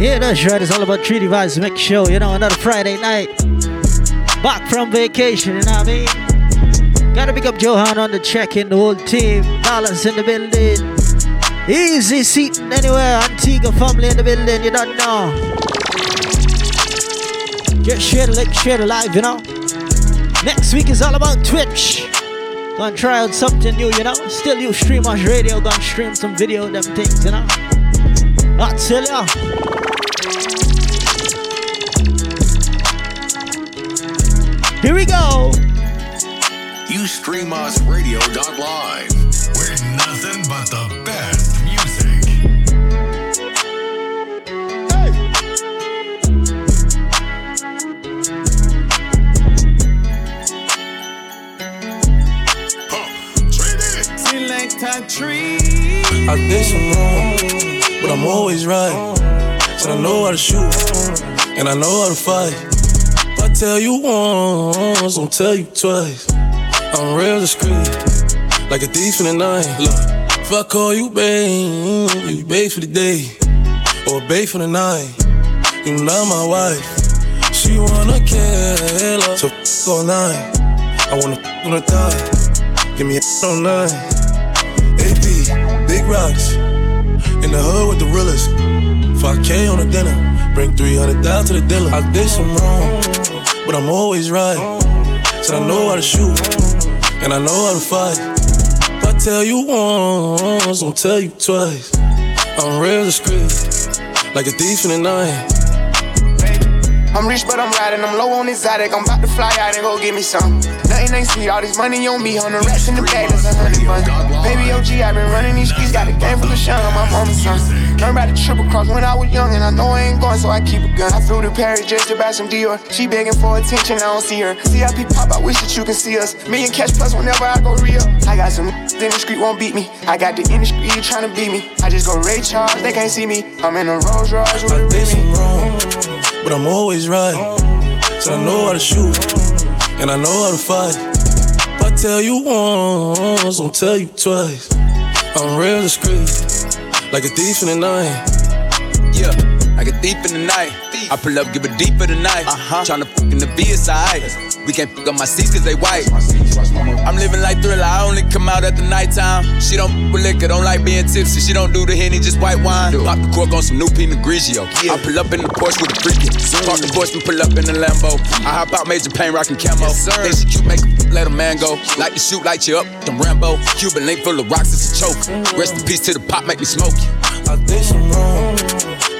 Yeah, that's right. It's all about Treaty Vibes Mix Show. You know, another Friday night. Back from vacation, you know what I mean? Gotta pick up Johan on the check in, the whole team. Balance in the building. Easy seating anywhere. Antigua family in the building, you don't know. Get share the link, share the live, you know? Next week is all about Twitch. Gonna try out something new, you know? Still use Streamers Radio, gonna stream some video, them things, you know? I tell ya. Here we go. You stream us radio.live. We're nothing but the best music. Hey. I did some wrong, but I'm always right. I know how to shoot, and I know how to fight If I tell you once, don't tell you twice. I'm real discreet, like a thief in the night. Look, if I call you babe, you babe for the day, or babe for the night. You not my wife. She wanna kill her, so f all night. I wanna f on the thigh, give me a all night. AP, big rocks, in the hood with the realest. 5K on the dinner, bring 300 down to the dealer. I did some wrong but I'm always right. Said I know how to shoot, and I know how to fight. If I tell you once, don't tell you twice. I'm real discreet, like a thief in the night. I'm rich, but I'm riding. I'm low on exotic. I'm about to fly out and go get me some. Nothing ain't sweet. All this money on me. On the rats in the bag. That's a hundred fun. Baby OG, i been running these streets. Got a game full of shine on my mama's son. Learned about the triple cross when I was young. And I know I ain't going, so I keep a gun. I flew to Paris just to buy some Dior. She begging for attention. I don't see her. CIP pop. I wish that you can see us. Million cash plus whenever I go real. I got some in the street won't beat me. I got the industry trying to beat me. I just go Ray Charles. They can't see me. I'm in a Rolls Royce with a Remy but I'm always right. So I know how to shoot, and I know how to fight. If I tell you once, don't tell you twice. I'm real discreet, like a thief in the night. Yeah, like a thief in the night. I pull up, give a deep for the night. Uh-huh. Tryna fuck in the VSI. We can't fuck up my seats cause they white. I'm living like thriller, I only come out at the nighttime. She don't with liquor, don't like being tipsy. She don't do the henny, just white wine. Pop the cork on some new Pinot Grigio. I pull up in the Porsche with a freaky. Park the Porsche and pull up in the Lambo. I hop out, major pain, rockin' camo. Yes, sir. Then she cute, make a let a man go. Like to shoot, light you up, them Rambo. Cuban link full of rocks, it's a choke. Rest in peace to the pop, make me smoke you. I did some wrong,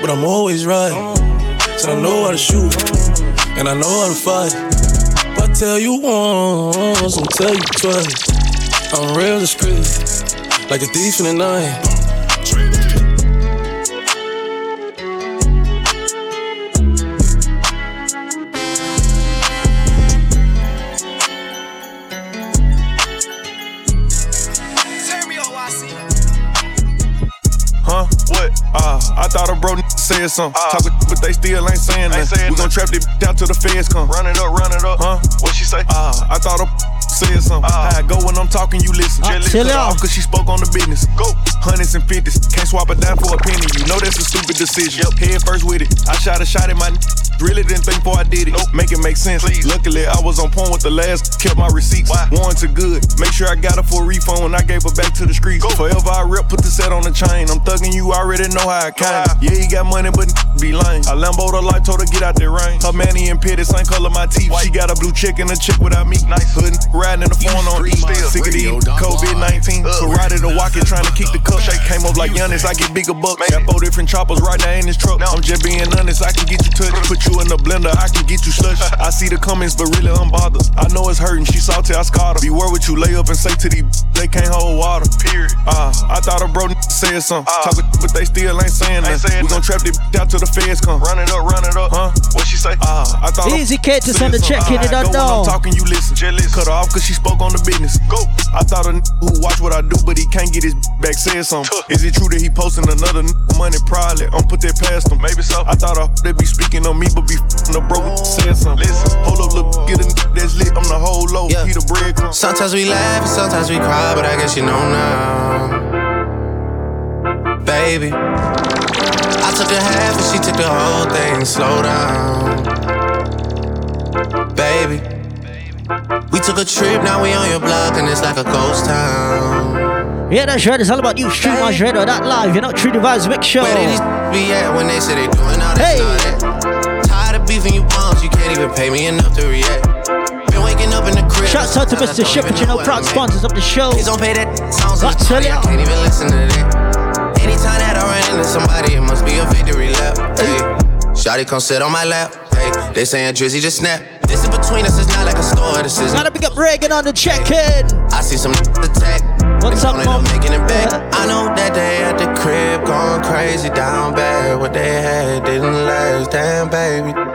but I'm always right. So I know how to shoot, and I know how to fight tell you once, I'll tell you twice. I'm real discreet, like a thief in the night. said something. Uh, Talk but they still ain't saying nothing. We gon' trap this down till the feds come. Run it up, run it up. Huh? What she say? Uh, I thought a said something. Uh, I go when I'm talking, you listen. Uh, chill out. Cause she spoke on the business. Go. Hundreds and fifties. Can't swap a dime for a penny. You know that's a stupid decision. Yep. Head first with it. I shot a shot at my Really didn't think before I did it. Nope. Make it make sense. Please. Luckily, I was on point with the last. Kept my receipts. Why? to good. Make sure I got her for a refund when I gave her back to the streets. Go. Forever I rip, put the set on the chain. I'm thugging you, I already know how I came. Yeah, he got money, but be lame. I Lambo the life, told her get out there rain. Her manny and pitty, same color my teeth. White. She got a blue chick and a chick without me. Nice. Hood riding in the phone on E. Sick of these COVID 19. Karate the walking, trying to keep the cup. Shake came up like Giannis, I get bigger bucks. Got four different choppers right now in this truck. I'm just being honest, I can get you touched. Put you in the blender, I can get you slush. I see the comments, but really I'm bothered. I know it's hurting, she salty, I scarred her. Beware what you lay up and say to these, they can't hold water. Period. Uh, I thought a bro said something. Uh, Talk, but they still ain't saying nothing. We gon' trap this out till the feds come. Run it up, run it up. Huh? What she say? Uh, I thought Easy K to send the check in, it don't know. I'm talking, you listen. Jealous. Cut her off cause she spoke on the business. Go. I thought a who watch what I do, but he can't get his back said something. Is it true that he posting another n- money? Probably. I'm put that past him. Maybe so. I thought I, they be speaking on me, but be the bro said something. Listen. Hold up, look, get a that's lit. I'm the whole low. Yeah. He the breadcrumb. Sometimes we laugh and sometimes we cry, but I guess you know now. Baby Baby, I took a half and she took the whole thing. Slow down, baby. We took a trip, now we on your block and it's like a ghost town. Yeah, that's right. It's all about you, Street Mars Radio, that live. You know, True Vibes Mix Show. Where did these be at when they say they doing all this Hey. That? Tired of beefing you can't even pay me enough to react. Been waking up in the crib. Shouts out to Mr. Shepard, you know, proud sponsors of the show. Please don't pay that sounds like. I can't even listen to that. Anytime that I run into somebody, it must be a victory lap. Hey, Shotty come sit on my lap. Hey, they saying Drizzy just snap. This in between us is not like a store. This is Gotta pick up Reagan on the check-in. I see some attack. What's up, gon' end up Mom? making it back. Uh-huh. I know that they at the crib going crazy down bad. What they had didn't last, damn baby.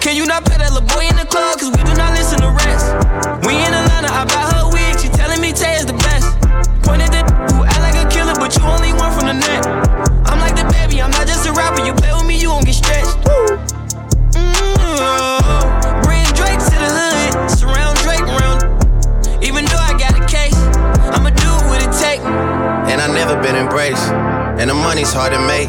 Can you not pay that little boy in the club? Cause we do not listen to rest. We in Atlanta, I buy her wig. She telling me Tay is the best. Pointed the who act like a killer, but you only one from the net. I'm like the baby, I'm not just a rapper. You play with me, you gon' get stretched. Mm, Bring Drake to the hood, surround Drake around. Even though I got a case, I'ma do what it take. And I never been embraced. And the money's hard to make.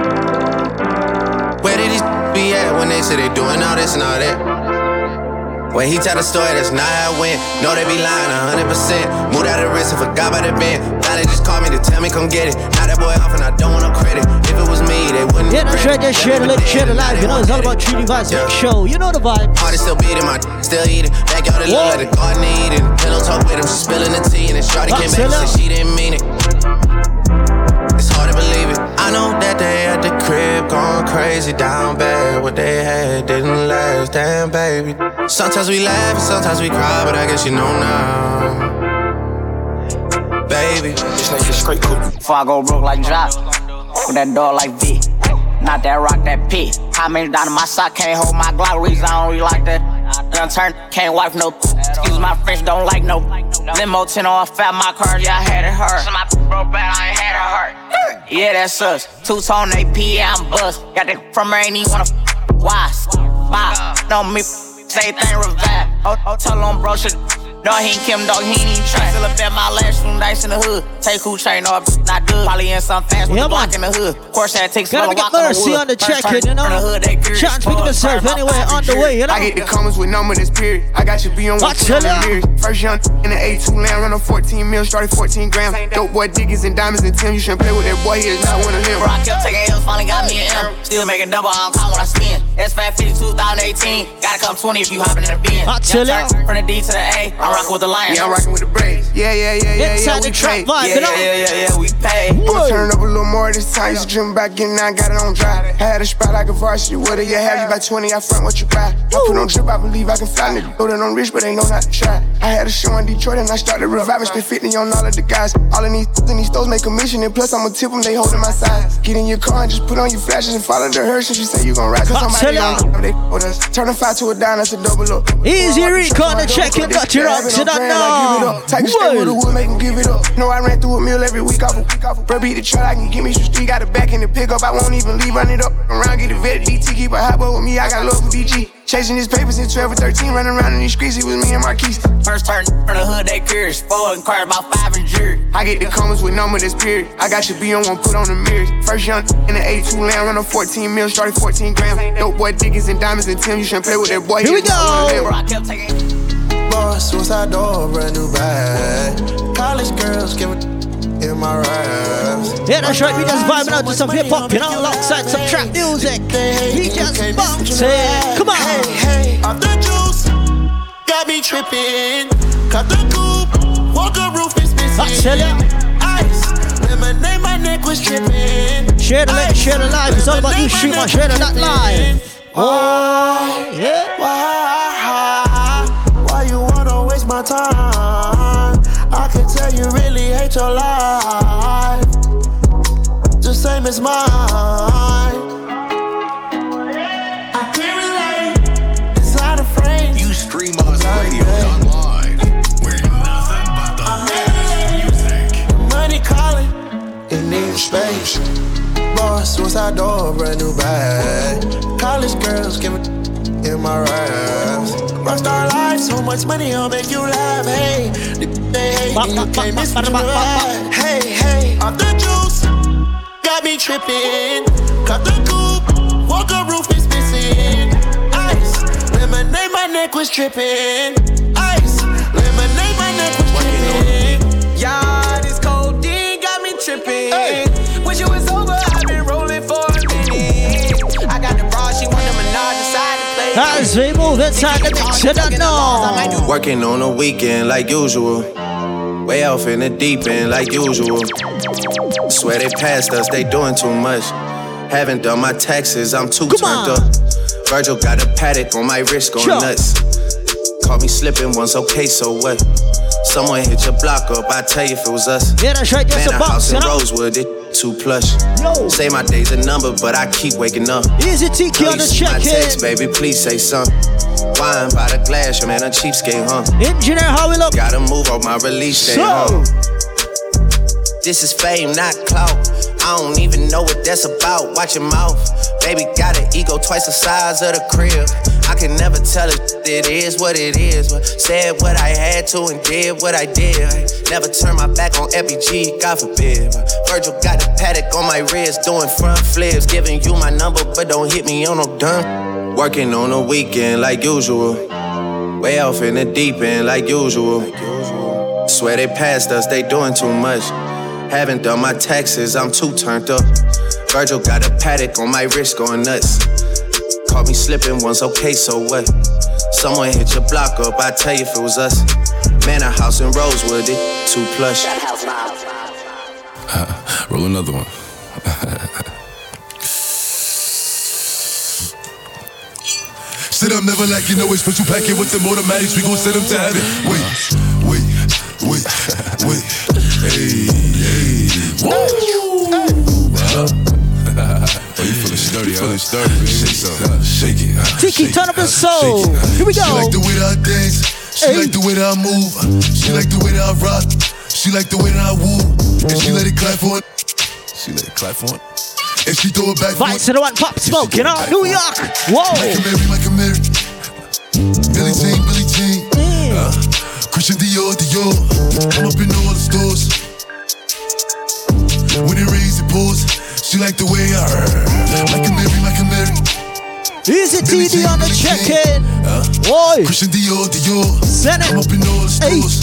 say they doing all this and all that? When he tell the story, that's not how it went. No, they be lying 100%. Moved out of the risk and forgot about the bend. Now they just call me to tell me come get it. Now that boy off and I don't want no credit. If it was me, they wouldn't. Yeah, that's right. regret it. Just share the Never link, share the did it. live. You know, it's all about True Vibes Mix Show. You know the vibe. Heart is still beating, my still eating. It look Whoa. like the garden eating. Pillow talk with him, spilling the tea, and then Shorty came back and said she didn't mean it. Know that they at the crib going crazy down bad. What they had didn't last, damn baby. Sometimes we laugh and sometimes we cry, but I guess you know now, baby. This nigga straight cool. Before I go broke like Jock, with that dog like V. Not that rock, that P. How many down in my sock can't hold my Glock? Reason I don't really like that. Young turn, can't wipe no. Excuse my French, don't like no. Limo 10 on fat, my car, yeah, I had it hurt. Broke bad, I ain't had it hurt. Yeah, that's us. Two tone AP, I'm bust. Got that from her, ain't even wanna. Why? Why? No, me, same thing, revive. Oh, tell on bro, shit. No, he ain't Kim, dog, he ain't even try. Still up at my last room, nice in the hood. Take who chain off, not good. Probably in some fast with Yeah, the block in the hood. Of course, that takes Gotta some pick up walk on the Mercy wood. on the First check-in, turn you know? from the hood, they curious. Chance picking Pause, herself anyway, on the curious. way, you know? I get the comments with number this period. I got your B on one Watch foot on it the out. First young in the A2 land, run on 14 mil, started 14 grams. Dope boy diggers and diamonds and Tim. You shouldn't play with that boy, he is not one of them. Bro, I kept taking L's, finally got me an M. Still making double, I don't when I spin. S Fat 50 2018. Gotta come 20 if you hopping in the bin. I tell ya. Young turn From the D to the A, I'm rocking with the Lions. Yeah, I'm rocking with the braids. Yeah, yeah, yeah, yeah, yeah, Inside we the trap paid. Yeah, yeah, yeah, yeah, we paid. I'ma turn up a little more this time. Used to dream about getting out, got it on dry. I had a spot like a varsity. What do you have? You about 20, I front what you buy. I put on drip, I believe I can fly. Nigga, know that I'm rich, but they know not to try. I had a show in Detroit and I started reviving. Spent 50 on all of the guys. All of these in these stores make commission. And plus, I'ma tip them, they holding my size. Get in your car and just put on your flashes and follow the hearse. And she say you gon' ride. Cause somebody Marcella. on they with us. Turn a five to a dime, that's a double up. Easy Rico on the check-in, got your rocks, you don't know. Take a step with the wood, make him give it up. No, I ran through a meal every week off a week off. a- Bro, beat the truck, I can give me some street. Got it back in the pickup, I won't even leave, run it up. Around, get a vet, DT, keep a hot boy with me, I got love for DG. Chasing his papers in 12 or 13, running around in these streets, it was me and Marquise. First turn from the hood, they curious. Four and car about five and jury. I get the comments with number this period. I got your B on one, put on the mirrors. First young in the A2 land, run on 14 mil, started 14 grams. Dope boy, diggers and diamonds and Tim, you shouldn't play with that boy. Here we he is not one of go. I kept taking Boss, suicide door, brand new bag. College girls giving in my raps. Yeah, that's right. We just vibing out to some hip hop, you know, alongside some trap music. We just bouncing. Come on. Hey, hey, off the juice, got me tripping. Cut the coupe, walker roof is missing. I tell ya. Ice, lemonade, my neck was tripping. Share the link, share the live. It's all about you stream share the not live. Oh, yeah. Why, my time? I can tell you really hate your life. The same as mine. I can relate. Inside a frame. You stream us radio online. We're nothing but the best music. Money calling. It needs space. Boss, suicide door, brand new bag. College girls give it in my raps. Rockstar life, so much money, I'll make you laugh. Hey, they hate and you can't miss what you had. Hey, hey, off the juice, got me tripping. Cut the coupe, walker roof is missing. Ice, lemonade, my neck was tripping. Ice, lemonade, my neck was tripping. Yeah, this codeine got me tripping. Wish it was the. As we move inside the mix, you don't know. Working on a weekend like usual. Way off in the deep end like usual. Swear they passed us, they doing too much. Haven't done my taxes, I'm too turned up. Virgil got a Patek on my wrist going Sure. nuts. Caught me slipping once, okay, so what? Someone hit your block up, I tell you if it was us. Yeah, that's right, that's Man, a box, house you in know. Rosewood, it too plush. Yo. Say my day's a number, but I keep waking up. Easy Know on the check text, baby, please say something. Wine by the glass, your man a cheapskate, huh? Engineer, how we look? Gotta move on my release date, So. huh? This is fame, not clout. I don't even know what that's about. Watch your mouth. Baby got an ego twice the size of the crib. I can never tell it, it is what it is. Said what I had to and did what I did. Never turn my back on FBG, God forbid. Virgil got a Patek on my wrist, doing front flips. Giving you my number, but don't hit me on no dumb. Working on a weekend like usual. Way off in the deep end like usual. Swear they passed us, they doing too much. Haven't done my taxes, I'm too turned up. Virgil got a Patek on my wrist going nuts. Caught me slipping once, okay, so what? Someone hit your block up, I tell you if it was us. Man, a house in Rosewood, it too plush. Roll another one. Sit up, never like you know it's special packet with them automatics. We gon' send them to heaven. Wait, wait, wait, wait. Hey, hey. Sturdy, huh? Feeling sturdy, baby. Shake it, shake it. uh, Tiki, shake turn up the uh, soul. it. Here we She go. like the way that I dance. She Hey. like the way that I move. She like the way that I rock. She like the way that I woo. And she let it clap for it. She let it clap for it. And she throw it back for it. to the one pop smoke, you know? New York. Whoa. Like a Mary, like a Mary. Billie Jean, Billie Jean. Uh, Christian Dior, Dior. I'm up in all the stores. When it rains, it pours. She like the way I Like a Mary, like a Mary. Easy Billie TD on the Billie check in. Uh, Boy. Christian Dior, Dior. Send it. I'm up in all the Hey. stores.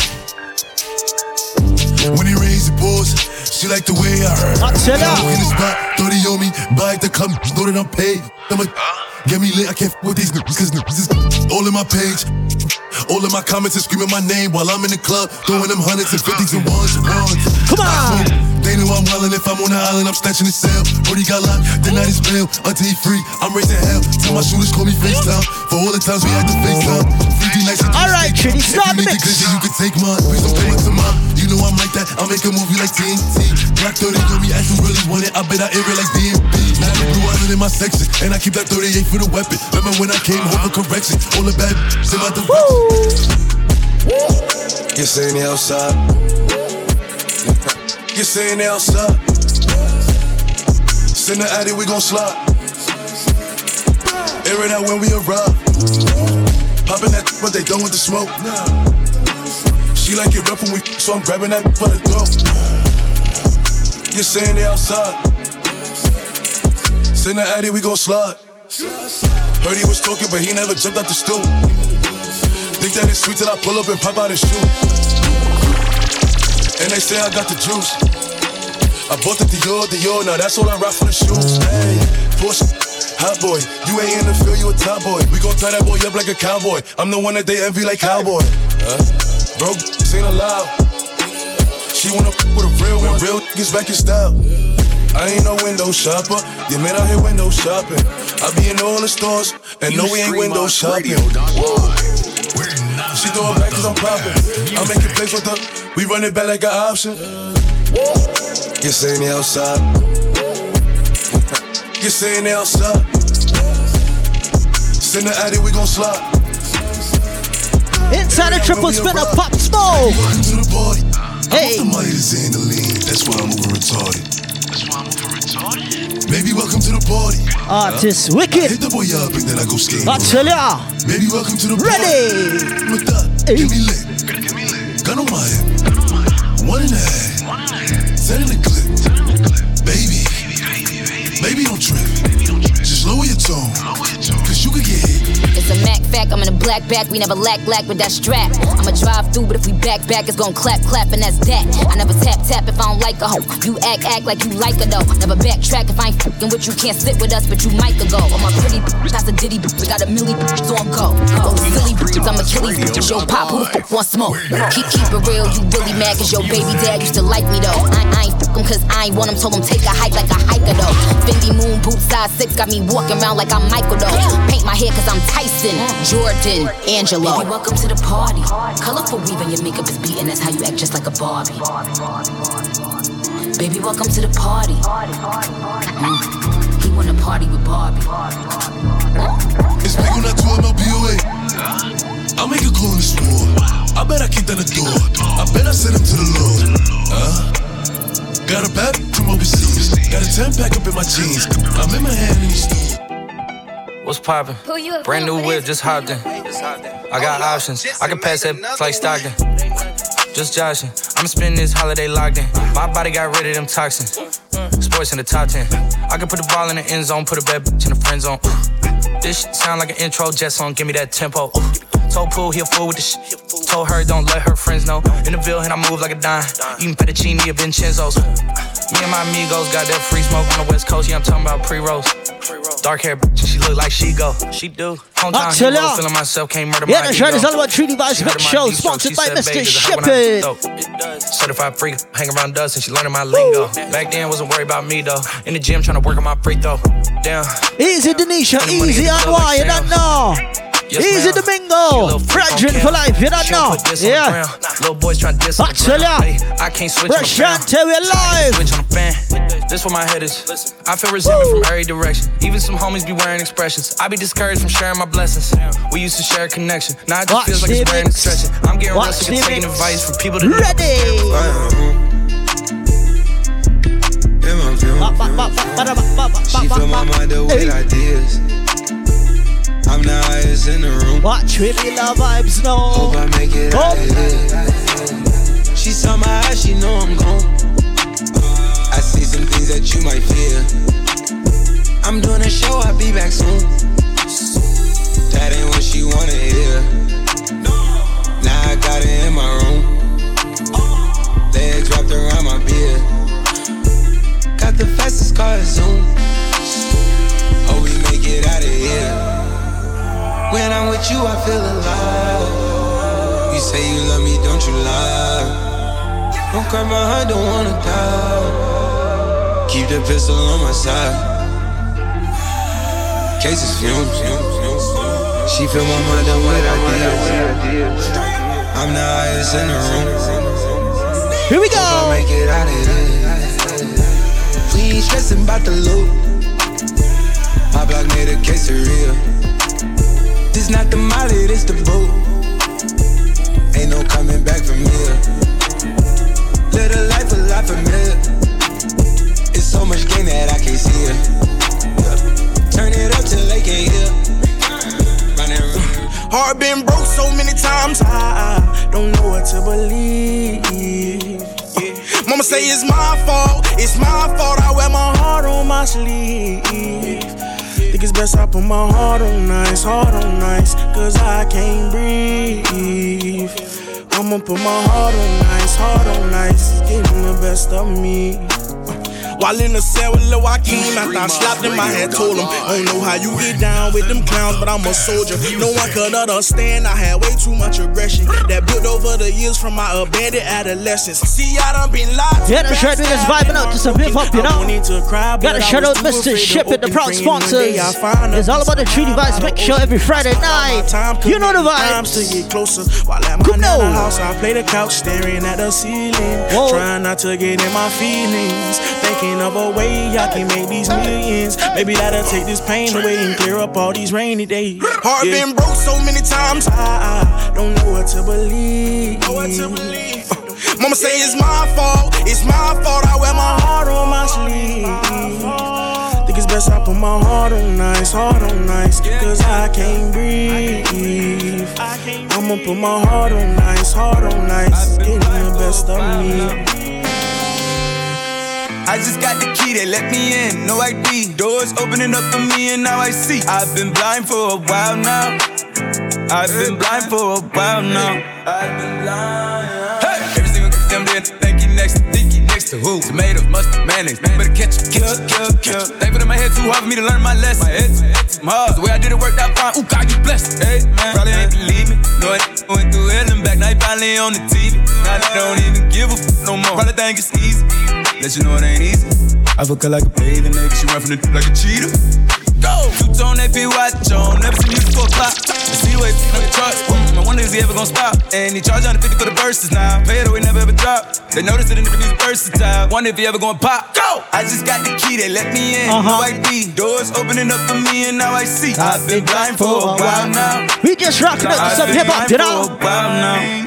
When he rains, it pours. She like the way I I tell ya. Walk in the spot, 30 on me. Buy it to come, know that I'm paid. I'm a, get me lit, I can't f with these niggas, cause niggas is all in my page. All in my comments and screaming my name while I'm in the club, throwing them hundreds and fifties and ones and ones. Come on. They know I'm wildin' if I'm on the island, I'm snatching the cell. Brody got locked, the night is bail. Until he free, I'm raising hell. Till my shooters call me FaceTime. For all the times we had to FaceTime. 3D nights and All right, Trinity, If start you the mix. glitch, you can take mine. Please don't pay to mine. You know I'm like that. I'll make a movie like TNT. Black 30 on me, acting really want it. I bet I air it like DMB. The blue island in my section. And I keep that 38 for the weapon. Remember when I came home for correction? All the bad in my direction. You saying they outside? You saying they outside? Send the addy, we gon' slide. Air it out when we arrive. Popping that, but they done with the smoke. She like it rough when we, so I'm grabbing that for the throat. You saying they outside? Send the addy, we gon' slide. Heard he was talking, but he never jumped out the stool. Think that it's sweet till I pull up and pop out his shoe. And they say I got the juice. I bought the Dior, Dior, now that's all I rock for the shoes. Hey, Porsche, hot boy, you ain't in the field, you a top boy. We gon' tie that boy up like a cowboy. I'm the one that they envy like cowboy. Uh, broke, ain't allowed. She wanna f with a real one, real niggas back in style. I ain't no window shopper. You man out here window shopping. I be in all the stores, and no, we ain't window shopping. She throw it back cause I'm popping. I make it plays with her. We run it back like an option. You saying the outside. You saying the outside. Send the addy, we gon' slide. Inside a triple spinner, pop smoke. To the party. Hey. I'm the money to Zandaline. That's why I'm over retarded. Baby, welcome to the party. Artist I Wicked. hit the boy up and then I go skating. Australia. Baby, welcome to the Ready. party. With that, give me lit. Gun on my hip. One and a half. Ten in the clip. Baby. Baby, don't trip. Just lower your tone. Cause you could get hit. It's a Mac fact, I'm in a black back, we never lack lack with that strap. I'ma drive through, but if we back back, it's gon' clap clap, and that's that. I never tap if I don't like a hoe. You act act like you like a though. Never backtrack if I ain't fucking with you, can't sit with us, but you might go. I'm a pretty bitch, that's a ditty bitch, we got a milli bitch on go. Oh, silly bitches, I'm a Achilles bitches, yo pop, who the fuck want smoke? Keep keep it real, you really mad cause your baby dad used to like me though. I, I ain't fuck him cause I ain't want him, told him take a hike like a hiker though. Fendi moon boots size six got me walking around like I'm Michael though. Paint my hair cause I'm Tyson, Jordan, Angelo. Baby, welcome to the party. Colorful weave and your makeup is beating, that's how you act just like a Barbie. Baby, welcome to the party. Mm. He wanna party with Barbie. It's big on that 12 MLBOA. I'll make a call in the store. I bet I kick down the door. I bet I send him to the Lord. Uh, got a bag from overseas. Got a 10 pack up in my jeans. I'm in my hand in the store. What's poppin'? Brand new whip, just hopped in. I got options. I can pass that like Stockton. Just joshing. I'm spending this holiday locked in. My body got rid of them toxins. Sports in the top 10. I can put the ball in the end zone, put a bad bitch in the friend zone. This shit sound like an intro jet song, give me that tempo. Told Pooh he a fool with the shit. Told her don't let her friends know. In the Ville and I move like a dime. Eating fettuccine at Vincenzo's. Me and my amigos got that free smoke on the west coast. Yeah, I'm talking about pre-rolls. Dark hair, bitch, she look like she go. She do. Hometown Australia. hero, feeling myself, can't murder Yeah, my the show is ego. all about Treaty Vibes She Mix Show, my deep throat, sponsored by Mr. "Babe, does it hurt when I Shippin'. dope?" Certified freak, hang around dust and she learning my lingo. Back then, wasn't worried about me though. In the gym, trying to work on my free throw. Damn. Easy Denisha, easy in the on club why, like you don't know. Yes, Easy ma'am. Domingo, Fredrin for life, you don't She know. this on the Yeah. ground. Little boys trying to diss on the Australia. ground. Hey, I can't switch on the fan. Rashante, we live. Switch on the fan. This where my head is. I feel resentment from every direction. Even some homies be wearing expressions. I be discouraged from sharing my blessings. We used to share a connection. Now it just Watch feels like the it's wearing and stretching. I'm getting real Watch sick of the taking mix. advice from people that Ready. She fill my mind up with ideas. I'm the highest in the room. Watch with me, love vibes, no. Hope I make it out of here. She saw my eyes, she know I'm gone. I see some things that you might fear. I'm doing a show, I'll be back soon. That ain't what she wanna hear. Now I got it in my room. Legs wrapped around my beard. Got the fastest car, Zoom. Hope we make it out of here. When I'm with you, I feel alive. You say you love me, don't you lie? Don't cry my heart, don't wanna die. Keep the pistol on my side. Cases fumes. She fill my mind up with ideas. I'm the highest in the room. Here we Hope I go. make it out of here. We ain't stressing about the loot. My block made a quesadilla. This not the molly, this the boat. Ain't no coming back from here. Live a life a lot familiar. It's so much gain that I can't see it. Turn it up till they can't hear. Heart been broke so many times, I don't know what to believe. Mama say it's my fault, it's my fault. I wear my heart on my sleeve. It's best I put my heart on ice, heart on ice, cause I can't breathe. I'ma put my heart on ice, heart on ice, it's getting the best of me. While in the cell with Lil Joaquin, after I slapped him, I had told him, I don't know how you get down with them clowns, but I'm a soldier. No one could understand, I had way too much aggression that built over the years from my abandoned adolescence. See, I done been locked. Yeah, the shirt is vibing out to some hip hop, you know. Gotta shout out Mr. Ship at the proud sponsors. It's all about the Treaty Vibes Mix Show every Friday night. You know the vibes. To get closer. While at my nana house, I play the couch, staring at the ceiling. Whoa. Trying not to get in my feelings. Thinking of a way I can make these millions. Maybe that'll take this pain away and clear up all these rainy days. Heart yeah. been broke so many times, I, I don't know what to believe. Know what to believe. Uh, mama say it's my fault, it's my fault. I wear my heart on my sleeve Think it's best I put my heart on ice, heart on ice, cause I can't breathe. I'ma put my heart on ice, heart on ice, getting the best of me. I just got the key, they let me in, no ID. Doors opening up for me, and now I see. I've been blind for a while now. I've been blind for a while now. I've been blind. Hey, every single damn day, thank you next dicky next to who? Tomatoes, mustard, mayonnaise. Better catch catch it, catch it, catch it. They put in my head too hard for me to learn my lesson. My head, too hard. The way I did it worked out fine. Ooh, God, you blessed. Hey, man, probably ain't believe me. No, I went through hell and back. Now you finally on the TV. Now they don't even give a f no more. Probably think it's easy. Let you know it ain't easy. I fuck her like a bathing egg. She run from the like a cheetah. Go! Two tone AP watch on. Never seen you before clock. I see the way on the charts. Mm, I wonder is he ever gonna stop? And he charge 150 for the verses now. Pay it away, never ever drop. They notice it in the music versatile. Wonder if he ever gonna pop. Go! I just got the key, they let me in. Uh-huh. ID. Doors opening up for me, and now I see. I've been blind for a while now. We just rocking up to some hip hop, you know?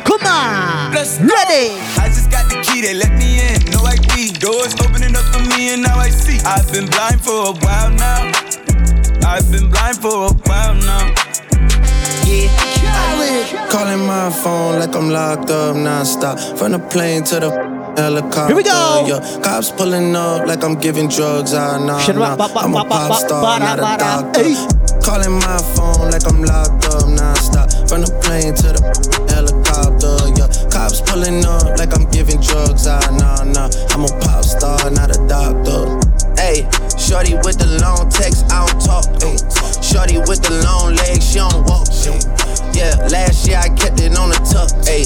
Come on. Let's Ready. I just got the key, they let me in. No ID. Doors opening up for me, and now I see. I've been blind for a while now. I've been blind for a while now. Yeah. Calling my phone like I'm locked up nonstop. From the plane to the helicopter. Here we go. Yeah. Cops pulling up like I'm giving drugs. Ah, nah, nah. I'm a pop star, not a doctor. Calling my phone like I'm locked up nonstop. From the plane to the helicopter. Cops pulling up like I'm giving drugs. Ah, nah, nah. I'm a pop star, not a doctor. Hey. Shorty with the long text, I don't talk. Ay. Shorty with the long legs, she don't walk. Ay. Yeah, last year I kept it on the tuck. Ay.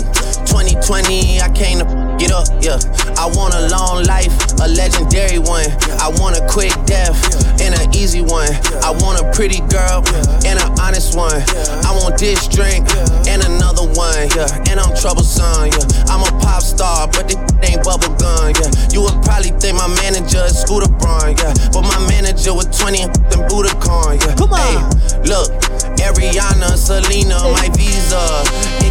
2020, I came to get up. Yeah, I want a long life, a legendary one. I want a quick death and an easy one. I want a pretty girl and an honest one. I want this drink and another one. Yeah, and I'm troublesome. Yeah, I'm a pop star, but this ain't bubble gun. Yeah, you would probably think my manager is Scooter Braun. Yeah, but my my manager with 20 and Budokan, yeah. Come on. Hey, look, Ariana, Selena, my visa.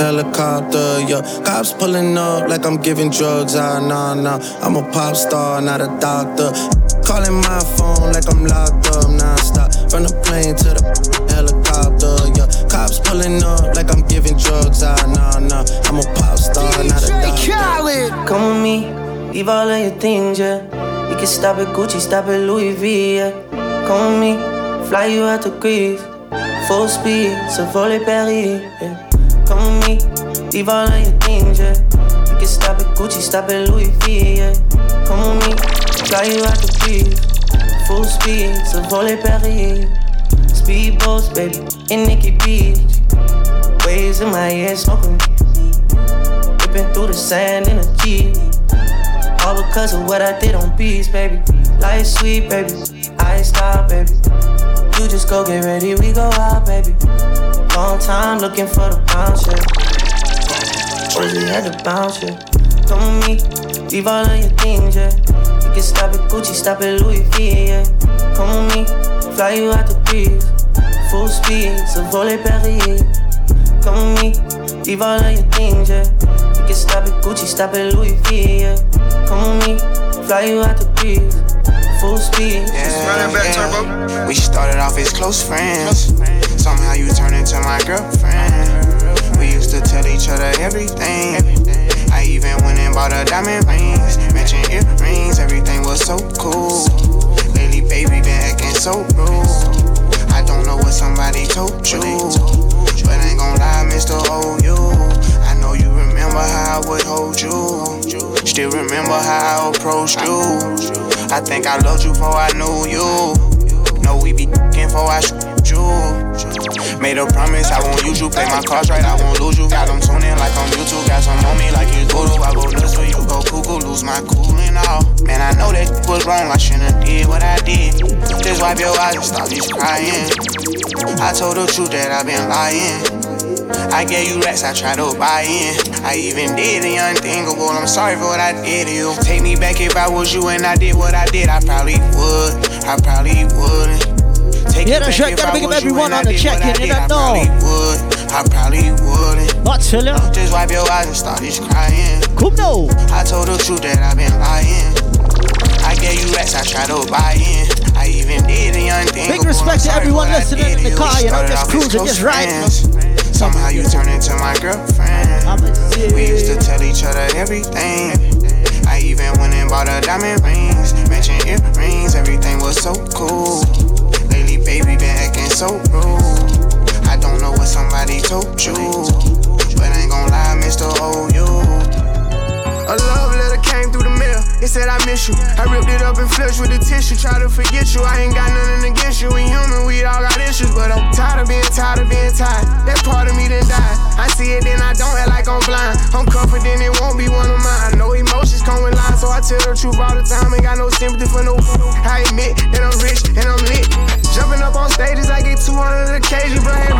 helicopter, yeah. Cops pulling up like I'm giving drugs. Ah, nah, nah. I'm a pop star, not a doctor. Calling my phone like I'm locked up nonstop. From the plane to the helicopter, yeah. Cops pulling up like I'm giving drugs. Ah, nah, nah. I'm a pop star, not a doctor. Come with me, leave all of your things, yeah. You can stop at Gucci, stop at Louis V, yeah. Come with me. Fly you out to Greece, full speed, so volley Paris. Yeah. Come with me, leave all of your things, yeah. You can stop at Gucci, stop at Louis V, yeah. Come with me, fly you out to Greece, full speed, so volley Paris. Speedboats, baby, in Nikki Beach. Waves in my head, smoking. Ripping through the sand in a Jeep. All because of what I did on beats, baby. Life sweet, baby. I stop, baby. You just go get ready, we go out, baby. Long time looking for the bounce, yeah. We had to bounce, yeah. Come with me, leave all of your things, yeah. You can stop at Gucci, stop at Louis V, yeah. Come with me, fly you out the breeze. Full speed, so volley Paris. Come with me, leave all of your things, yeah. You can stop at Gucci, stop at Louis V, yeah. Come with me, fly you out the breeze full speed. Yeah, back, yeah. We started off as close friends. Somehow you turned into my girlfriend. We used to tell each other everything. I even went and bought a diamond rings, matching earrings. Everything was so cool. Lately, baby, been acting so rude. I don't know what somebody told you, but I ain't gon' lie, Mr. OU. Remember how I would hold you. Still remember how I approached you. I think I loved you before I knew you. Know we be f***ing before I shoot you. Made a promise, I won't use you. Play my cards right, I won't lose you. Got them tuning like on YouTube. Got some on me like you voodoo. I go nuts for you, go cuckoo, lose my cool and all. Man, I know that was wrong. I shouldn't did what I did. Just wipe your eyes and stop these crying. I told the truth that I've been lying. I gave you racks, I tried to buy in. I even did the unthinkable. I'm sorry for what I did to you. Take me back if I was you and I did what I did. I probably would. I probably wouldn't. Take yeah, that's right. Gotta pick up everyone on the check-in. You don't know. I probably wouldn't. Tell you? Just wipe your eyes and start this crying. Come no. I told the truth that I've been lying. I gave you racks, I tried to buy in. I even did the unthinkable. Big respect to everyone listening in the car. You know, just cruising, just riding. Somehow you turned into my girlfriend. We used to tell each other everything. I even went and bought a diamond rings, matching earrings. Everything was so cool Lately, baby been acting so rude. I don't know what somebody told you, but ain't gon' lie, Mr. OU. A love letter came through the mail. It said I miss you. I ripped it up and flushed with the tissue. Try to forget you. I ain't got nothing against you. We human, we all got issues, but I'm tired of being tired of being tired. That part of me done died. I see it, then I don't act like I'm blind. I'm confident it won't be one of mine. I know emotions come with lines, so I tell the truth all the time. Ain't got no sympathy for no. I admit that I'm rich and I'm lit. Jumping up on stages, I get 200 occasions, but ain't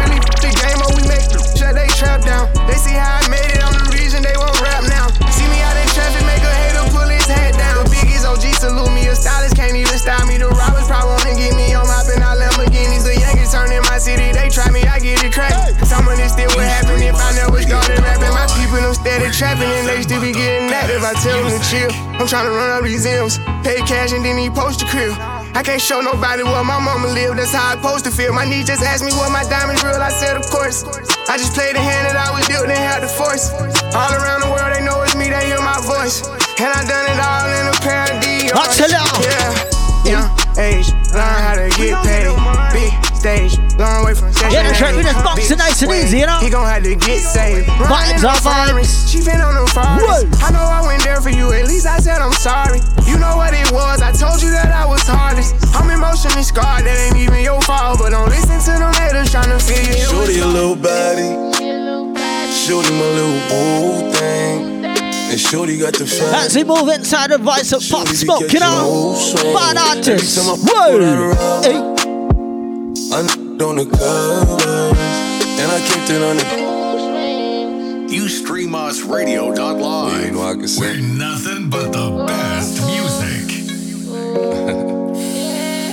chill. I'm trying to run up these M's, pay cash and then he post the crib. I can't show nobody where my mama live, that's how I supposed to feel. My niece just asked me what my diamonds real, I said, of course. I just played the hand that I was dealt, they had the force. All around the world, they know it's me, they hear my voice. And I done it all in a pair of Dior. Yeah, young age, learn how to get paid. Big stage, long way from station. Yeah, that's right, we just boxing nice and easy, you know? He gon' have to get saved. Vibes are vibes. She been on them fires. I know I went there for you, at least I said I'm sorry. You know what it was, I told you that I was hardest. I'm emotionally scarred, that ain't even your fault. But don't listen to them haters tryna feel you. Shorty a little body. Shorty a little boo thing. And Shorty got the fat. As he move inside the vice of pop smoke, you know? Bad artist. Word. I on the covers, and I kept it on the. You stream us radio.live. Yeah, you know I can. We're nothing but the best music.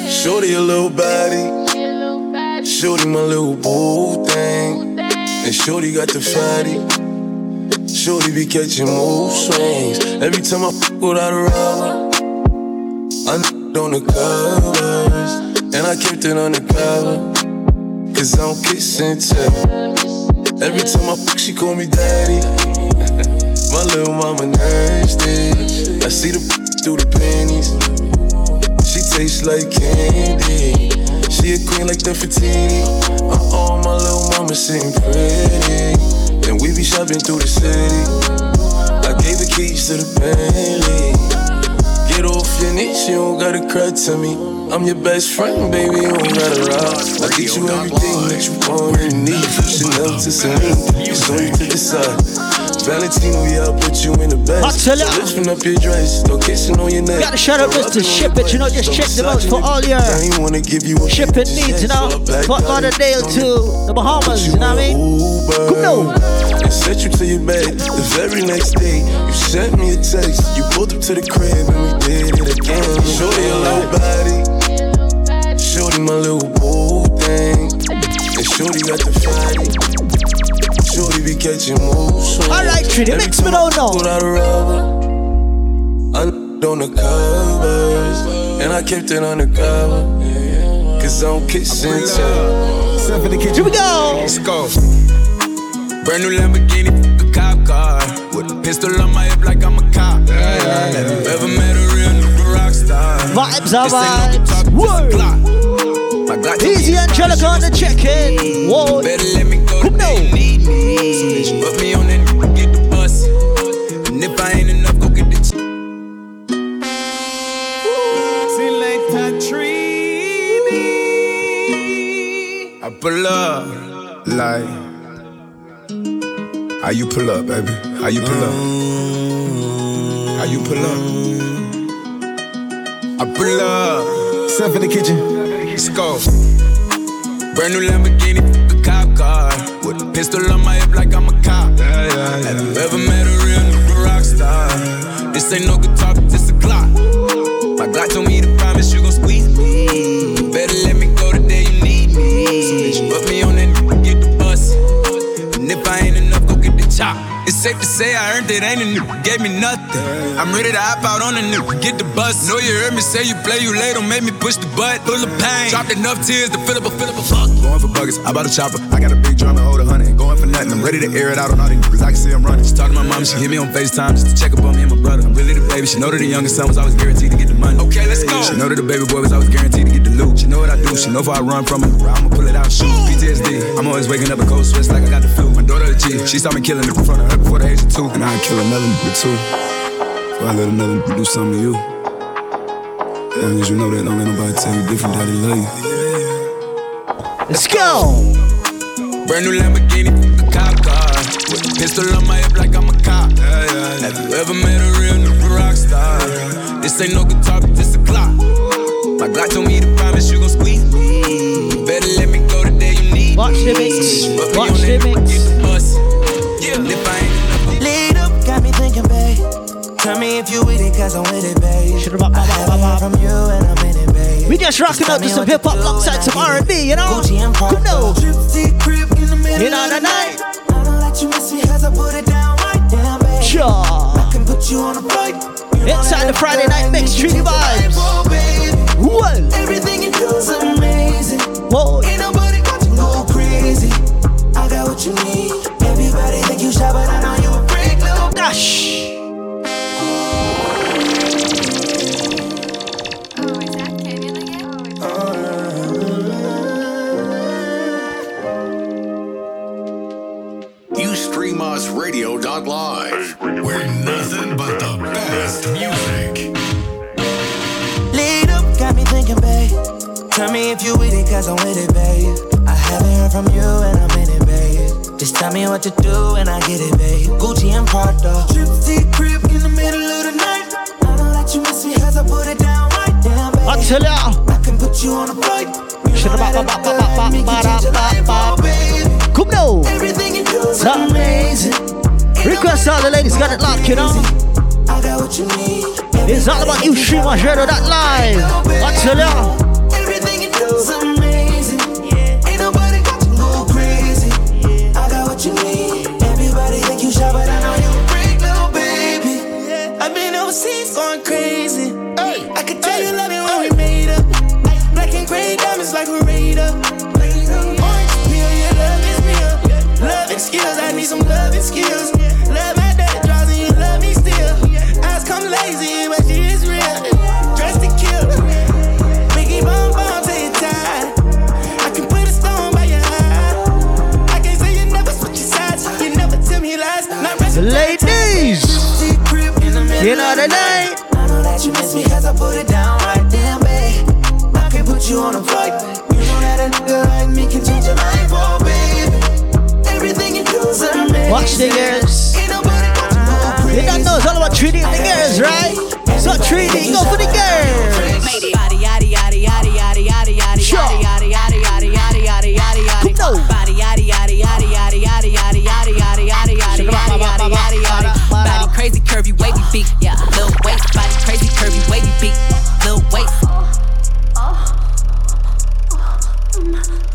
Shorty a little body. Shorty my little boo thing. And Shorty got the fatty. Shorty be catching mood swings. Every time I fuck without a rubber, I on the covers. And I kept it undercover. Cause I don't kiss and tell. Every time I fuck, she call me daddy. My little mama nasty. I see the through the panties. She tastes like candy. She a queen like the Fatini. Uh-oh, my little mama sitting pretty. And we be shopping through the city. I gave the keys to the Bentley. Get off your knees, you don't gotta cry to me. I'm your best friend, baby, you don't gotta lie. I teach you everything that you want and need. From Chanel to Celine, it's on you to decide. Valentino, yeah, I'll put you in the best. Ya. Lifting up your dress, no kissing on your neck. You Gotta shout out Mr. Ship It, you know, just check them out for all your I ain't wanna give you a shipping needs, you know. Fort Lauderdale to the Bahamas, you know what I mean? Come on. And set you to your bed. The very next day, you sent me a text. You pulled up to the crib and we did it again. Show your little body. Shorty my little boo thing. And Shorty got the fatty. Shorty be catching moves. Alright, treat it, mix me don't know. Without a rubber. I on the covers. And I kept it on the cover. Cause I'm kissing too. Step in the kitchen. Here we go. Let's go. Brand new Lamborghini, a cop car. With a pistol on my hip like I'm a cop. Yeah, yeah, yeah. Have you ever met a real nigga rock star? Vibes are vibes. Word. Easy Angelica on the check-in. Whoa. Better let me go. Come they need me. So put me on that get the bus. And if I ain't enough, go get the. Ch- I pull up like. How you pull up, baby? How you pull up? How you pull up? I pull up. Step in the kitchen. Let's go. Brand new Lamborghini, a cop car. With a pistol on my hip like I'm a cop. Yeah, yeah, yeah. Have you ever met a real nigga rock star? This ain't no guitar, this a clock. Safe to say I earned it, ain't a nigga gave me nothing. I'm ready to hop out on a nigga, get the bus. Know you heard me say you play, you late, don't make me push the butt. Full of pain, dropped enough tears to fill up a fill up a fuck. Going for buggers, I bought a chopper. I got a big drum hold a hundred. Going for nothing, I'm ready to air it out on all these niggas. I can see I'm running. She talked to my mom, she hit me on FaceTime just to check up on me and my brother. I'm really the baby. She know that the youngest son was always guaranteed to get the money. Okay, let's go. She know that the baby boy was always guaranteed to get the loot. She know what I do. She know if I run from it, I'ma pull it out shoot. PTSD. I'm always waking up in cold sweats like I got the flu. My daughter the G. She saw me killing it in front of her before the age of two. And I'd kill another nigga too. So I let another nigga do something to you. As long as you know that, don't let nobody tell you different that they love you. Let's go. Brand new Lamborghini, a cop car. With a pistol on my hip like I'm a cop. Have you ever met a real nigga rock star? This ain't no guitar, but this a clock. My Glock told me to promise you gon' squeeze me. Better let me go the day you need Watch the me. mix. Watch the mix. Get the bus. Yeah. If I ain't Lead up, got me thinking, babe. Tell me if you with it, cause I'm with it, babe. I haven't heard from you and I'm in it, babe. We just rocking up to some hip hop alongside some R&B, you know? Come know. In on the night. I don't let you miss me as I put it down right down, babe. Sure. I can put you on a flight. Inside the Friday night mix, Trini Vibes.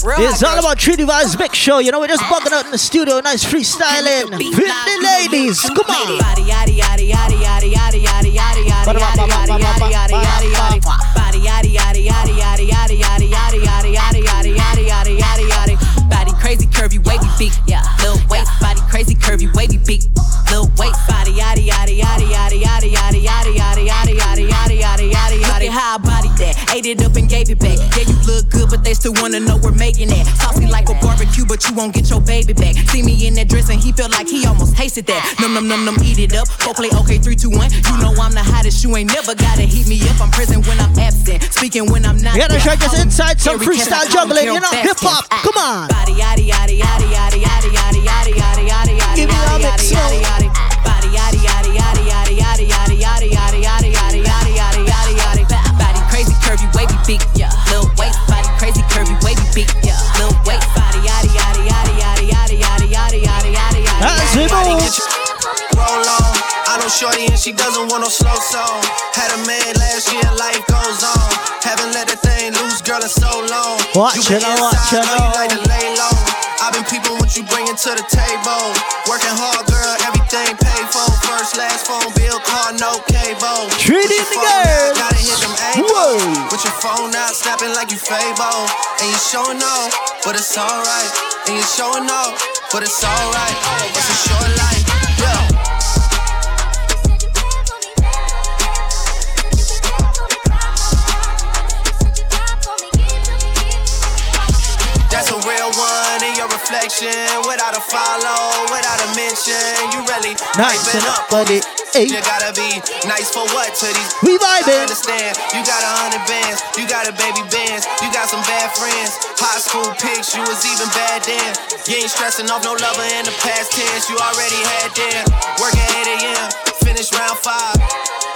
Real it's all about three device big show. You know, we're just bugging out in the studio, nice freestyling. Hit the ladies, come on. Body crazy curvy wavy beak, yeah. Little waist, body crazy curvy wavy beak, little waist, body. That, ate it up and gave it back. Yeah, you look good, but they still wanna know we're making that. Saucy like a barbecue, but you won't get your baby back. See me in that dress and he felt like he almost tasted that. Num num num num, eat it up. Go play okay, three two one. You know I'm the hottest. You ain't never gotta heat me up. I'm present when I'm absent, speaking when I'm not. You gotta check us inside some freestyle juggling. You know, hip hop. Come on. Body yaddy yaddy yaddy yaddy yaddy yaddy yaddy yaddy yaddy yaddy Give me a yaddy mix, yaddy yaddy yaddy. Body yaddy yaddy yaddy yaddy yaddy yaddy yaddy yaddy curvy wavy beak. Yeah. Lil waist body crazy curvy wavy beak. Yeah. Lil waist body yaddy yaddy yaddy yaddy yaddy yaddy yaddy yaddy yaddy yaddy. As it moves. Roll on. I know Shorty and she doesn't want no slow song. Had a man last year, life goes on. Haven't let the thing loose, girl, in so long. Watch you been it, watch inside, it, like to lay low. I've been peeping what you bringing to the table. Working hard, girl, everything paid for. First, last phone bill, car, no cable. Treating the girls. Gotta hit them Whoa. With your phone out, snapping like you Fable. And you showing off, but it's alright. And you showing off, but it's alright. It's a short life, yeah. Reflection. Without a follow, without a mention. You really Nice been up buddy. Hey. Eh? You gotta be nice for what to these. We vibing. Understand. You got a hundred bands. You got a baby bands. You got some bad friends. High school pics. You was even bad then. You ain't stressing off no lover in the past tense. You already had them. Working 8 a.m. Finish round five.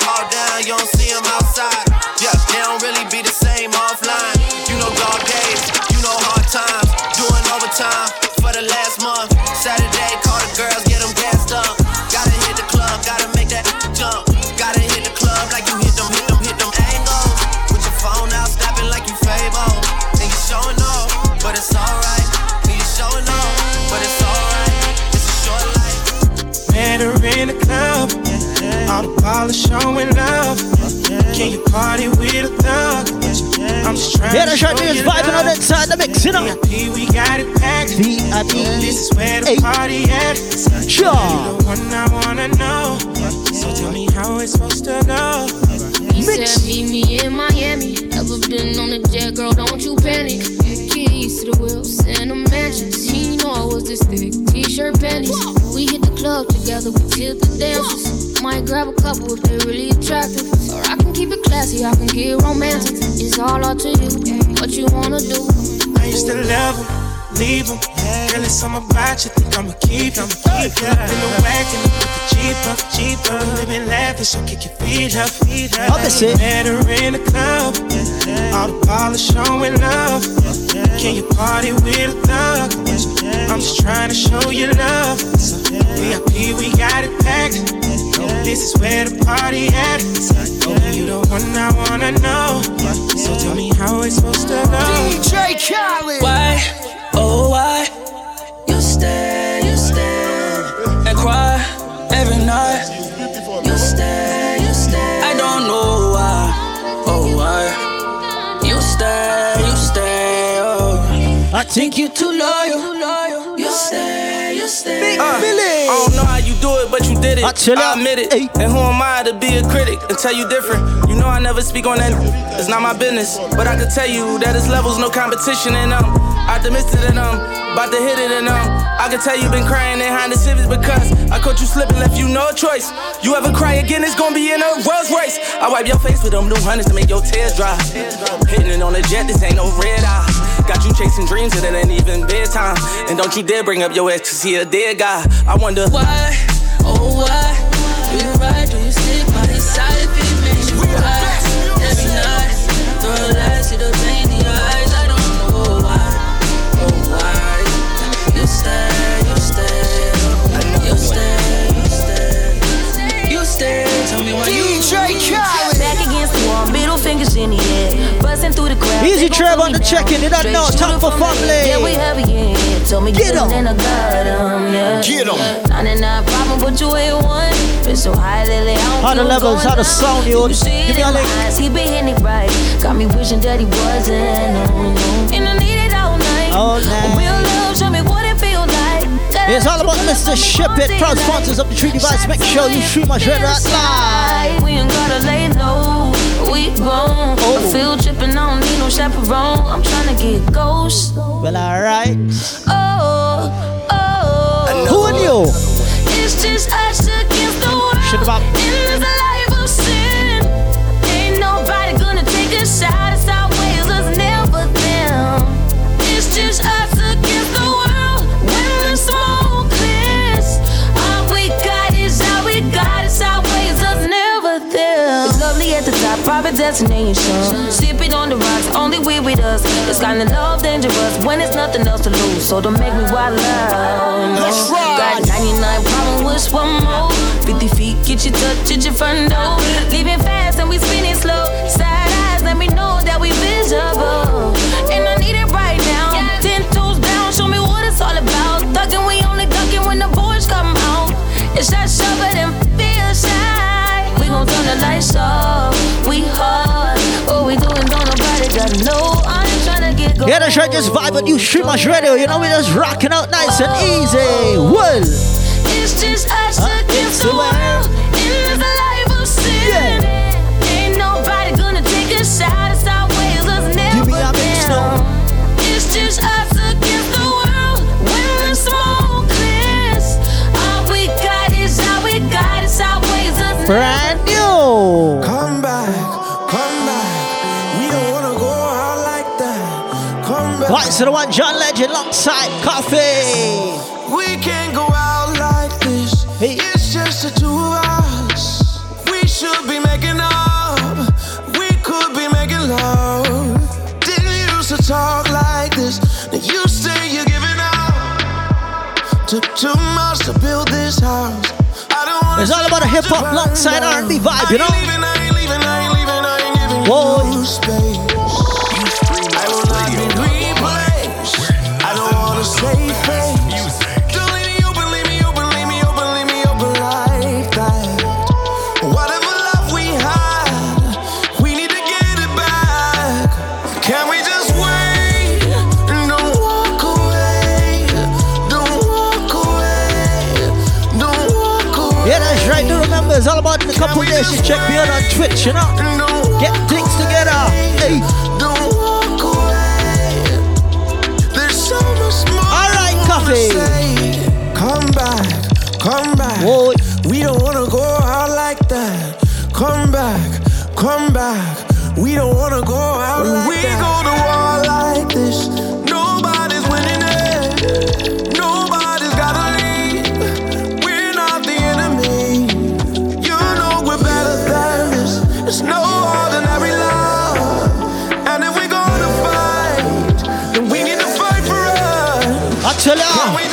All down. You don't see them outside. Yeah, they don't really be the same offline. You know dog days. You know hard times. Doing overtime for the last month. Saturday, call the girls, get them gassed up. Gotta hit the club, gotta make that jump. Gotta hit the club like you hit them, hit them, hit them angles. With your phone out, snapping like you Fable. And you showing off, but it's alright. And you showing off, but it's alright. It's a short life. Met her in the club. All the ballers showing love. Can you party with a thug? I'm just trying Yeah, to the show short is you vibing on love. that side, the mix, you know. VIP, we got it packed. VIP. This is where the Hey. party at. Sure. You the one I wanna know. So tell me how it's supposed to go. He said, meet me in Miami. Ever been on a jet, girl, don't you panic. Keys to the wheels and the mansions. He know I was this thick. T-shirt panties. We hit the club together, we tip the dances. Might grab a couple if they really attractive. Or I can keep it classy, I can get romantic. It's all up to you, what you wanna do. I used to love him, leave him. Girl, it's something about you, think I'ma keep him. Keep him in the wagon, put the Jeep up, Jeep up. Living lavish, so kick your feet up, feet up. Opposite. Met her in the club, all the ballers showing love. Can you party with a thug? I'm just trying to show you love. VIP, we got it packed. This is where the party at. Oh, you the one I wanna know. So tell me how it's supposed to go. DJ Khaled. Why, oh why, you stay, you stay, and cry every night. You stay, you stay. I don't know why, oh why, you stay, you stay. Oh, I think you too loyal. You stay, you stay. Uh, I don't know how you do it, but you did it. I chill out. admit it. And who am I to be a critic and tell you different? You know I never speak on that. It's not my business, but I can tell you that it's levels, no competition, and I'm optimistic and I'm about to hit it, and um, I can tell you been crying behind the civics because I caught you slipping, left you no choice. You ever cry again? It's gonna be in a Rolls Royce. I wipe your face with them new hundreds to make your tears dry. Hitting it on the jet, this ain't no red eye. Got you chasing dreams and it ain't even bedtime. And don't you dare bring up your ex, cause he a dead guy. I wonder Why, oh why, you ride, do you stick by his side Easy they gon' Trev put on the down. check-in, you don't know, time for family. Yeah, we heavy, yeah. Told me Get get 'em, 'em. then I got 'em, yeah. Get 'em. 99 problem, but you ain't one. Been so high lately, I don't How the levels, how the sound, You Give me a in link. he been hitting it right. Got me wishing that he wasn't. And I need it all night. All night. Real love, show me what it feel like. It's all about Mr. Ship It, proud sponsors of the Trini Vibes. Make sure you stream my shredder at live. We ain't gotta lay low, Oh. A field trip I don't need no chaperone. I'm trying to get ghost. Well, alright. Oh, oh. Who are you? It's just us against the world. Shit about. In life of sin. Ain't nobody gonna take. Private destination. Sipping on the rocks, only we with us. It's kind of love dangerous when there's nothing else to lose. So don't make me wild out. Let's ride. Got 99 problem wish one more. 50 feet, get you touch at your front door. Leaving fast and we spinning slow. The lights off. We hard. What we doing, don't nobody gotta know. I ain't tryna get go. Yeah, that's right, just vibe with you, stream my radio. You know, we just rocking out nice and easy. Well, It's just us against the world. Back. Right, so the one John Legend alongside Koffee. We can't go out like this. It's just the two of us. We should be making up. We could be making love. Didn't used to talk like this. Now you say you're giving up. Took too much to build this house. I don't wanna It's all about a hip hop alongside R&B vibe, you know? It's all about the couple days. You check me out on Twitch, you know? Get things together. Hey. Don't walk away. There's so much more. All right, Koffee. say. Come back, come back. We don't wanna go out like that. Come back, come back. We don't wanna go out like we that. Wait?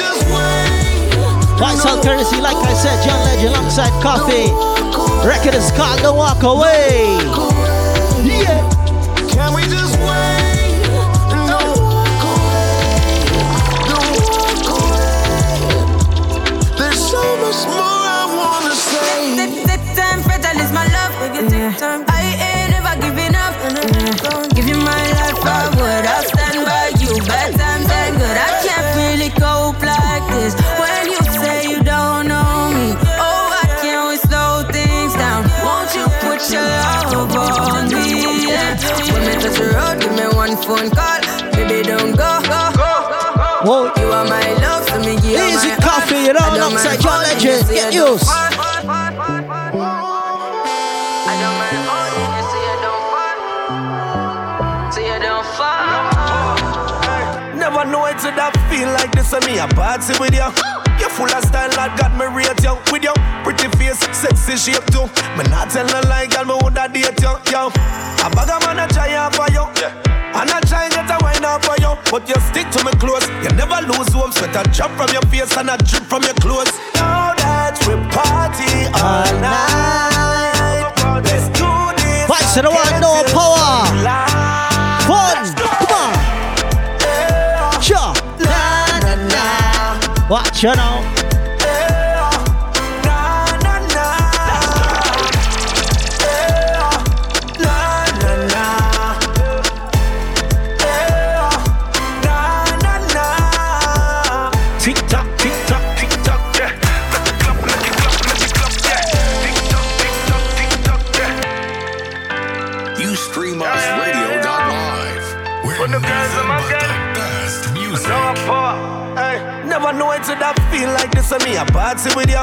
Vice Out Courtesy, like I said, John Legend alongside Koffee. Record is called Don't Walk Away. Yeah. Fall. Never know it's that feel like this and me a party with you. You full of style that got me rate you With your pretty face, sexy shape too. Me not tell no lie, girl, me woulda date you, yo. A bag of man a try out for you And I try get a wine out for you But you stick to me close. You never lose hope Sweat a drop from your face and a drip from your clothes. Now that we party all night Let's do this Vice to the one, no power. Fun. Come on. Sure. Watch you now. Tick tock, tick Know it that feel like this and me a party with you.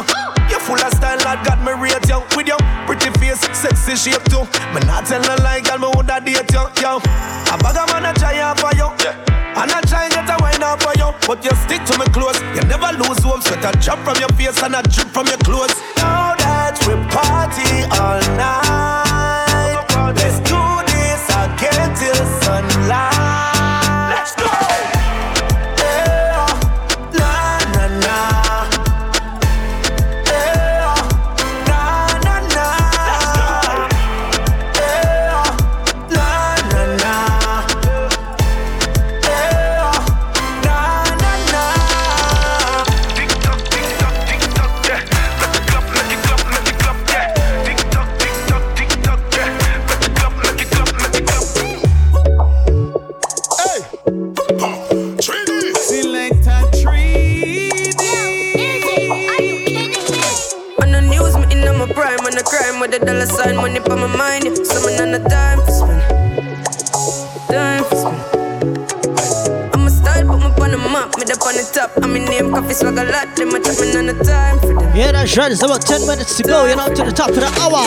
You full of style, lad, got me rate you With your pretty face, sexy shape too. Me not tell no lie, girl, me woulda date you, yo. A bag of man a try out for you. Yeah. And I try get a wine out for you. But you stick to me close. You never lose hope Sweat a drop from your face and a drip from your clothes. Now that we party all night dollar sign, money for my mind. Yeah. Someone on the time for spend. Time for spend. I'm a style, put me on the map, me up on the top. I'm in name, coffee swag a lot. Them a me on the time for them. Yeah, that's right. It's about 10 minutes to go. You're not to the top of the hour.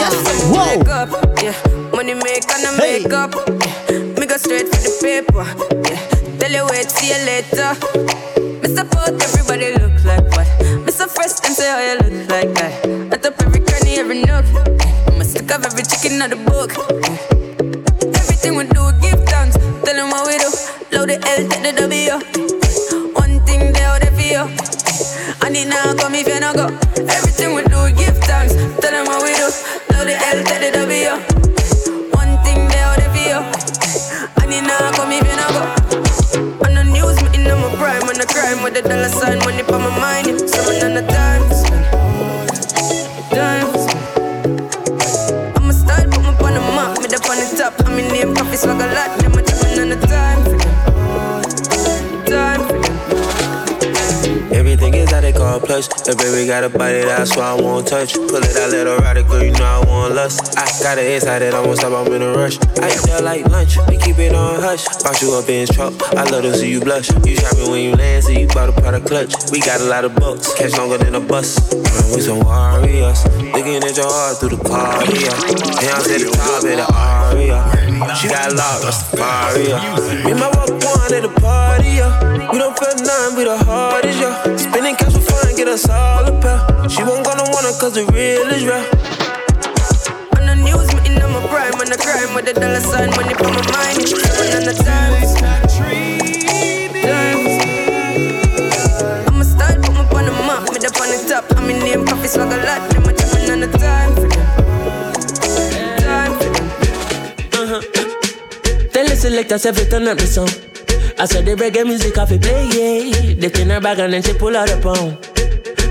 Whoa. Up, yeah. Money make and I hey. make up. Yeah. Me go straight for the paper. Yeah. Tell you wait, see you later. Every the book. The baby got a body that's why I won't touch. Pull it out, let her ride it, girl, you know I want lust. I got an inside that I won't stop, I'm in a rush. I eat that like lunch, we keep it on hush. Box you up in his truck, I love to see you blush. You shopping when you land, so you bought a product clutch. We got a lot of bucks, catch longer than a bus. We some warriors, looking at your heart through the cardio. And I said the top of the aria. She got lost, Rastafari. Me and my walk one at the party, yeah. We don't feel nothing, we the hardest, yeah. Spinning cash for fun, get us all a pair. She won't gonna want it cause the real is real. On the news, me in my prime, on the crime with the dollar sign, money for my mind. Seven on the time. I'm a style, put me on the map, me up on the top. I'm in name, coffee swag a lot. Them a tapping on the time for them. Time for them. Uh-huh. Tell the selectors every turn up the song. I said the reggae music off it play, yeah. They in her bag and then she pull out a pound.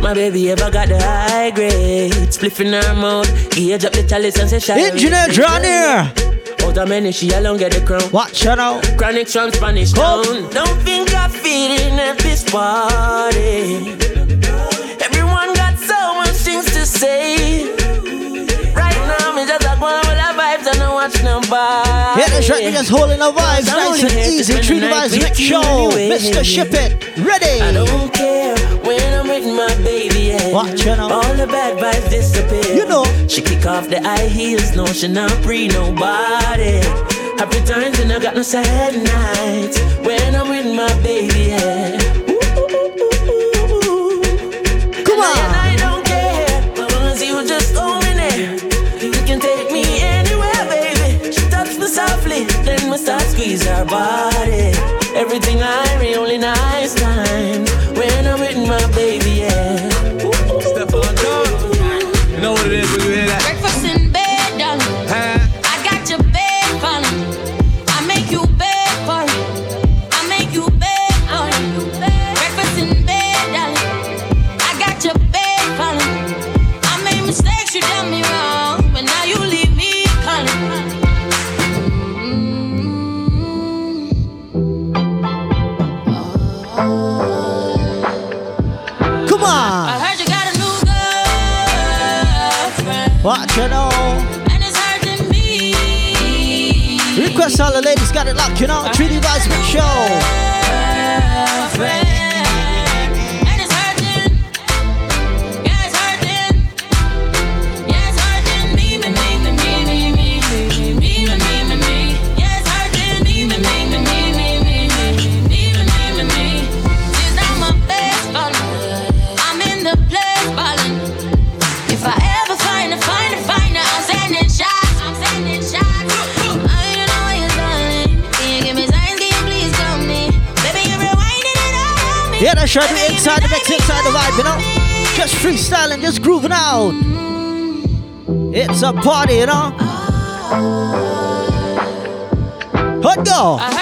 My baby ever got the high grade. Spliff in her mouth, gauge up the chalice and say shy. Engineer John here. Out of many, she alone get the crown. Watch her now. Chronic from Spanish town. Don't think I fit in at this party. Everyone got so much things to say. Right now, me just like one of the vibes and I watch nobody. Yeah, that's right. We just holding the vibes. I'm Nice and easy. spend Treat the the vibes. Mix show. anyway. Mr. Ship It. Ready. I don't care I'm with my baby. Yeah. Watch her now. All the bad vibes disappear. You know. She kick off the high heels, no, she not free nobody. Happy times and I got no sad nights when I'm with my baby. Yeah. Come on. And I don't care, as long as you just hold me there. You can take me anywhere, baby. She me softly, then we start squeeze her body. Everything I read, only nice times ladies got it locked, you know. Trini Vibes Mix Show. Yeah, inside the mix, inside the vibe, you know. Just freestyling, just grooving out. It's a party, you know. Hot go.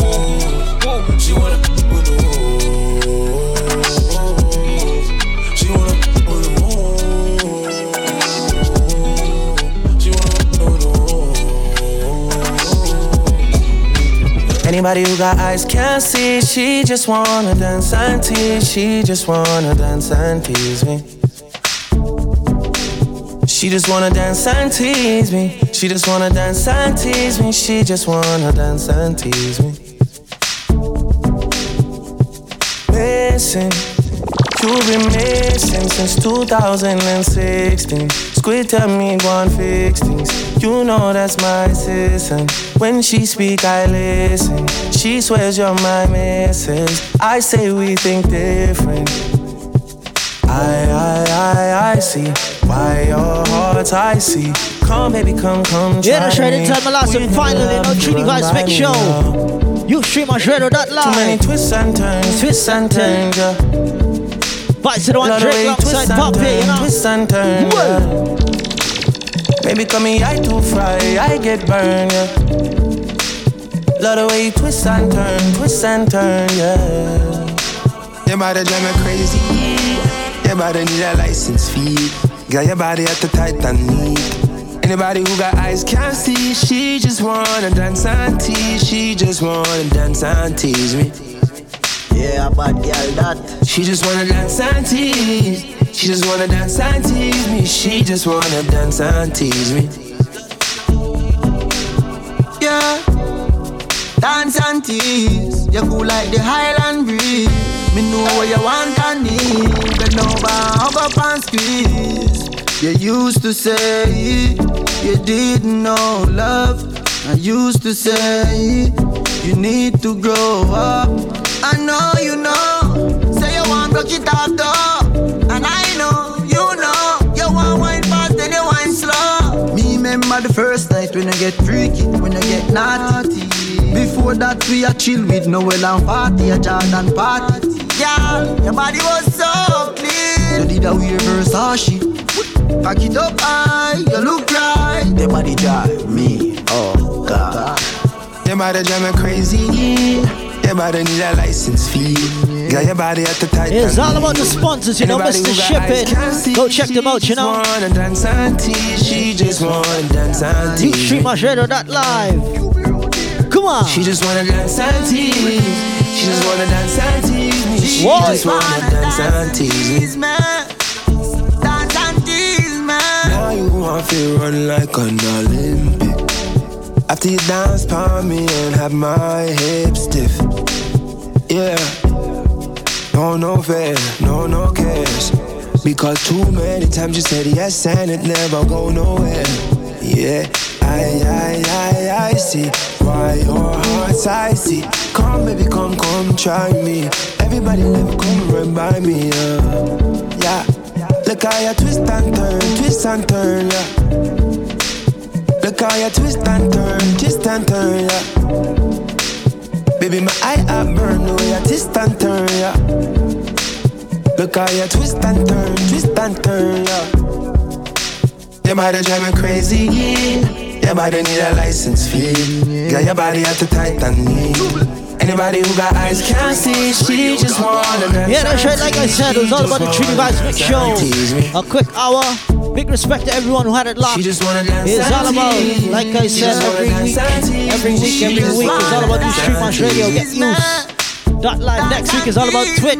Anybody who got eyes can't see. She just wanna dance and tease. She just wanna dance and tease me. She just wanna dance and tease me. She just wanna dance and tease me. She just wanna dance and tease me. missing. You've been missing since 2016. Squid tell me one fix things. You know that's my assistant. When she speak, I listen. She swears you're my missus. I say we think different. I, I, I, I see why your heart's icy. Come, baby, come, come. Yeah, that's right. In time, my last and finally, no Trini Vibes Mix Show. You stream on Shredder.live. Too many twists and turns, twists and turns, yeah. Vice to the one Drake alongside Pop you know. Twists and turns, yeah. Maybe come me, I too fry, I get burned, yeah. Love the way you twist and turn, twist and turn, yeah. Your body drive me crazy. Your body need a license fee. Got your body at the tight and neat. Anybody who got eyes can't see. She just wanna dance and tease. She just wanna dance and tease me. Yeah, bad girl that. She just wanna dance and tease. She just wanna dance and tease me. She just wanna dance and tease me. Yeah, dance and tease. You cool like the Highland breeze. Me know what you want and need. Bend over, hug up and squeeze. You used to say you didn't know love. I used to say you need to grow up. I know you know. Say you want broke it off though. And I know, you know. You want wine fast and you wine slow. Me remember the first night when I get freaky, when I get naughty. Before that we a chill with Noel and party, a Jordan party. Girl, your body was so clean. You did a wear Versace. Pack it up high, you look right. Them body drive me, oh God. Them body drive me crazy. Everybody need a license fee. Got your body at the tight. It's all about the sponsors, you know, Mr. Shipping. Go check them out, you know. Wanna dance and tease. She just wanna dance and You tease. stream that live. Come on. She just wanna dance and tease. She just wanna dance and tease me. She What? just wanna dance and tease me. Now you want to run like an Olympic. After you dance for me and have my hips stiff. Yeah. No, no fair, no, no cares. Because too many times you said yes and it never go nowhere. Yeah, I, I, I, I see why your heart's icy. Come, baby, come, come, try me. Everybody, me come run by me. Uh. Yeah, look how you twist and turn, twist and turn, yeah. Look how you twist and turn, twist and turn, yeah. Baby, my eye up burn the way you twist and turn, yeah. Look how you twist and turn, twist and turn, yeah. Your body drive me crazy, yeah. Your body need a license fee. Got your body at the tight and knee. Anybody who got eyes can't see, she just wanna dance. Yeah, that's right. Like I said, it was all about the Trini Vibes Mix Show. A quick hour. Big respect to everyone who had it locked. It's all about, like I said, every week, every week, every week. It's all about you Street Mash Radio. Get used. Dot live next week is all about Twitch,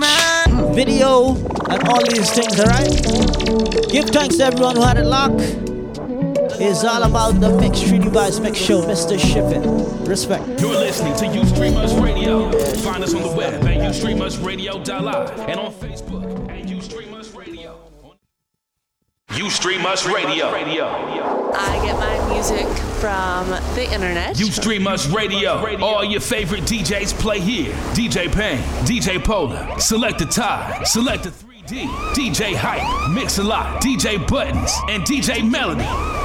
video, and all these things. All right. Give thanks to everyone who had it locked. It's all about the Mix Trini Vibes Mix Show, Mr. Shipping. Respect. You're listening to Ustreamers Radio. Find us on the web at ustreamersradio.live and on Facebook at Ustreamers Radio. Ustreamers Radio. I get my music from the internet. You stream us Radio. All your favorite DJs play here. DJ Payne, DJ Polar, Select Ty, Select the 3D, DJ Hype, Mix a Lot, DJ Buttons, and DJ Melody.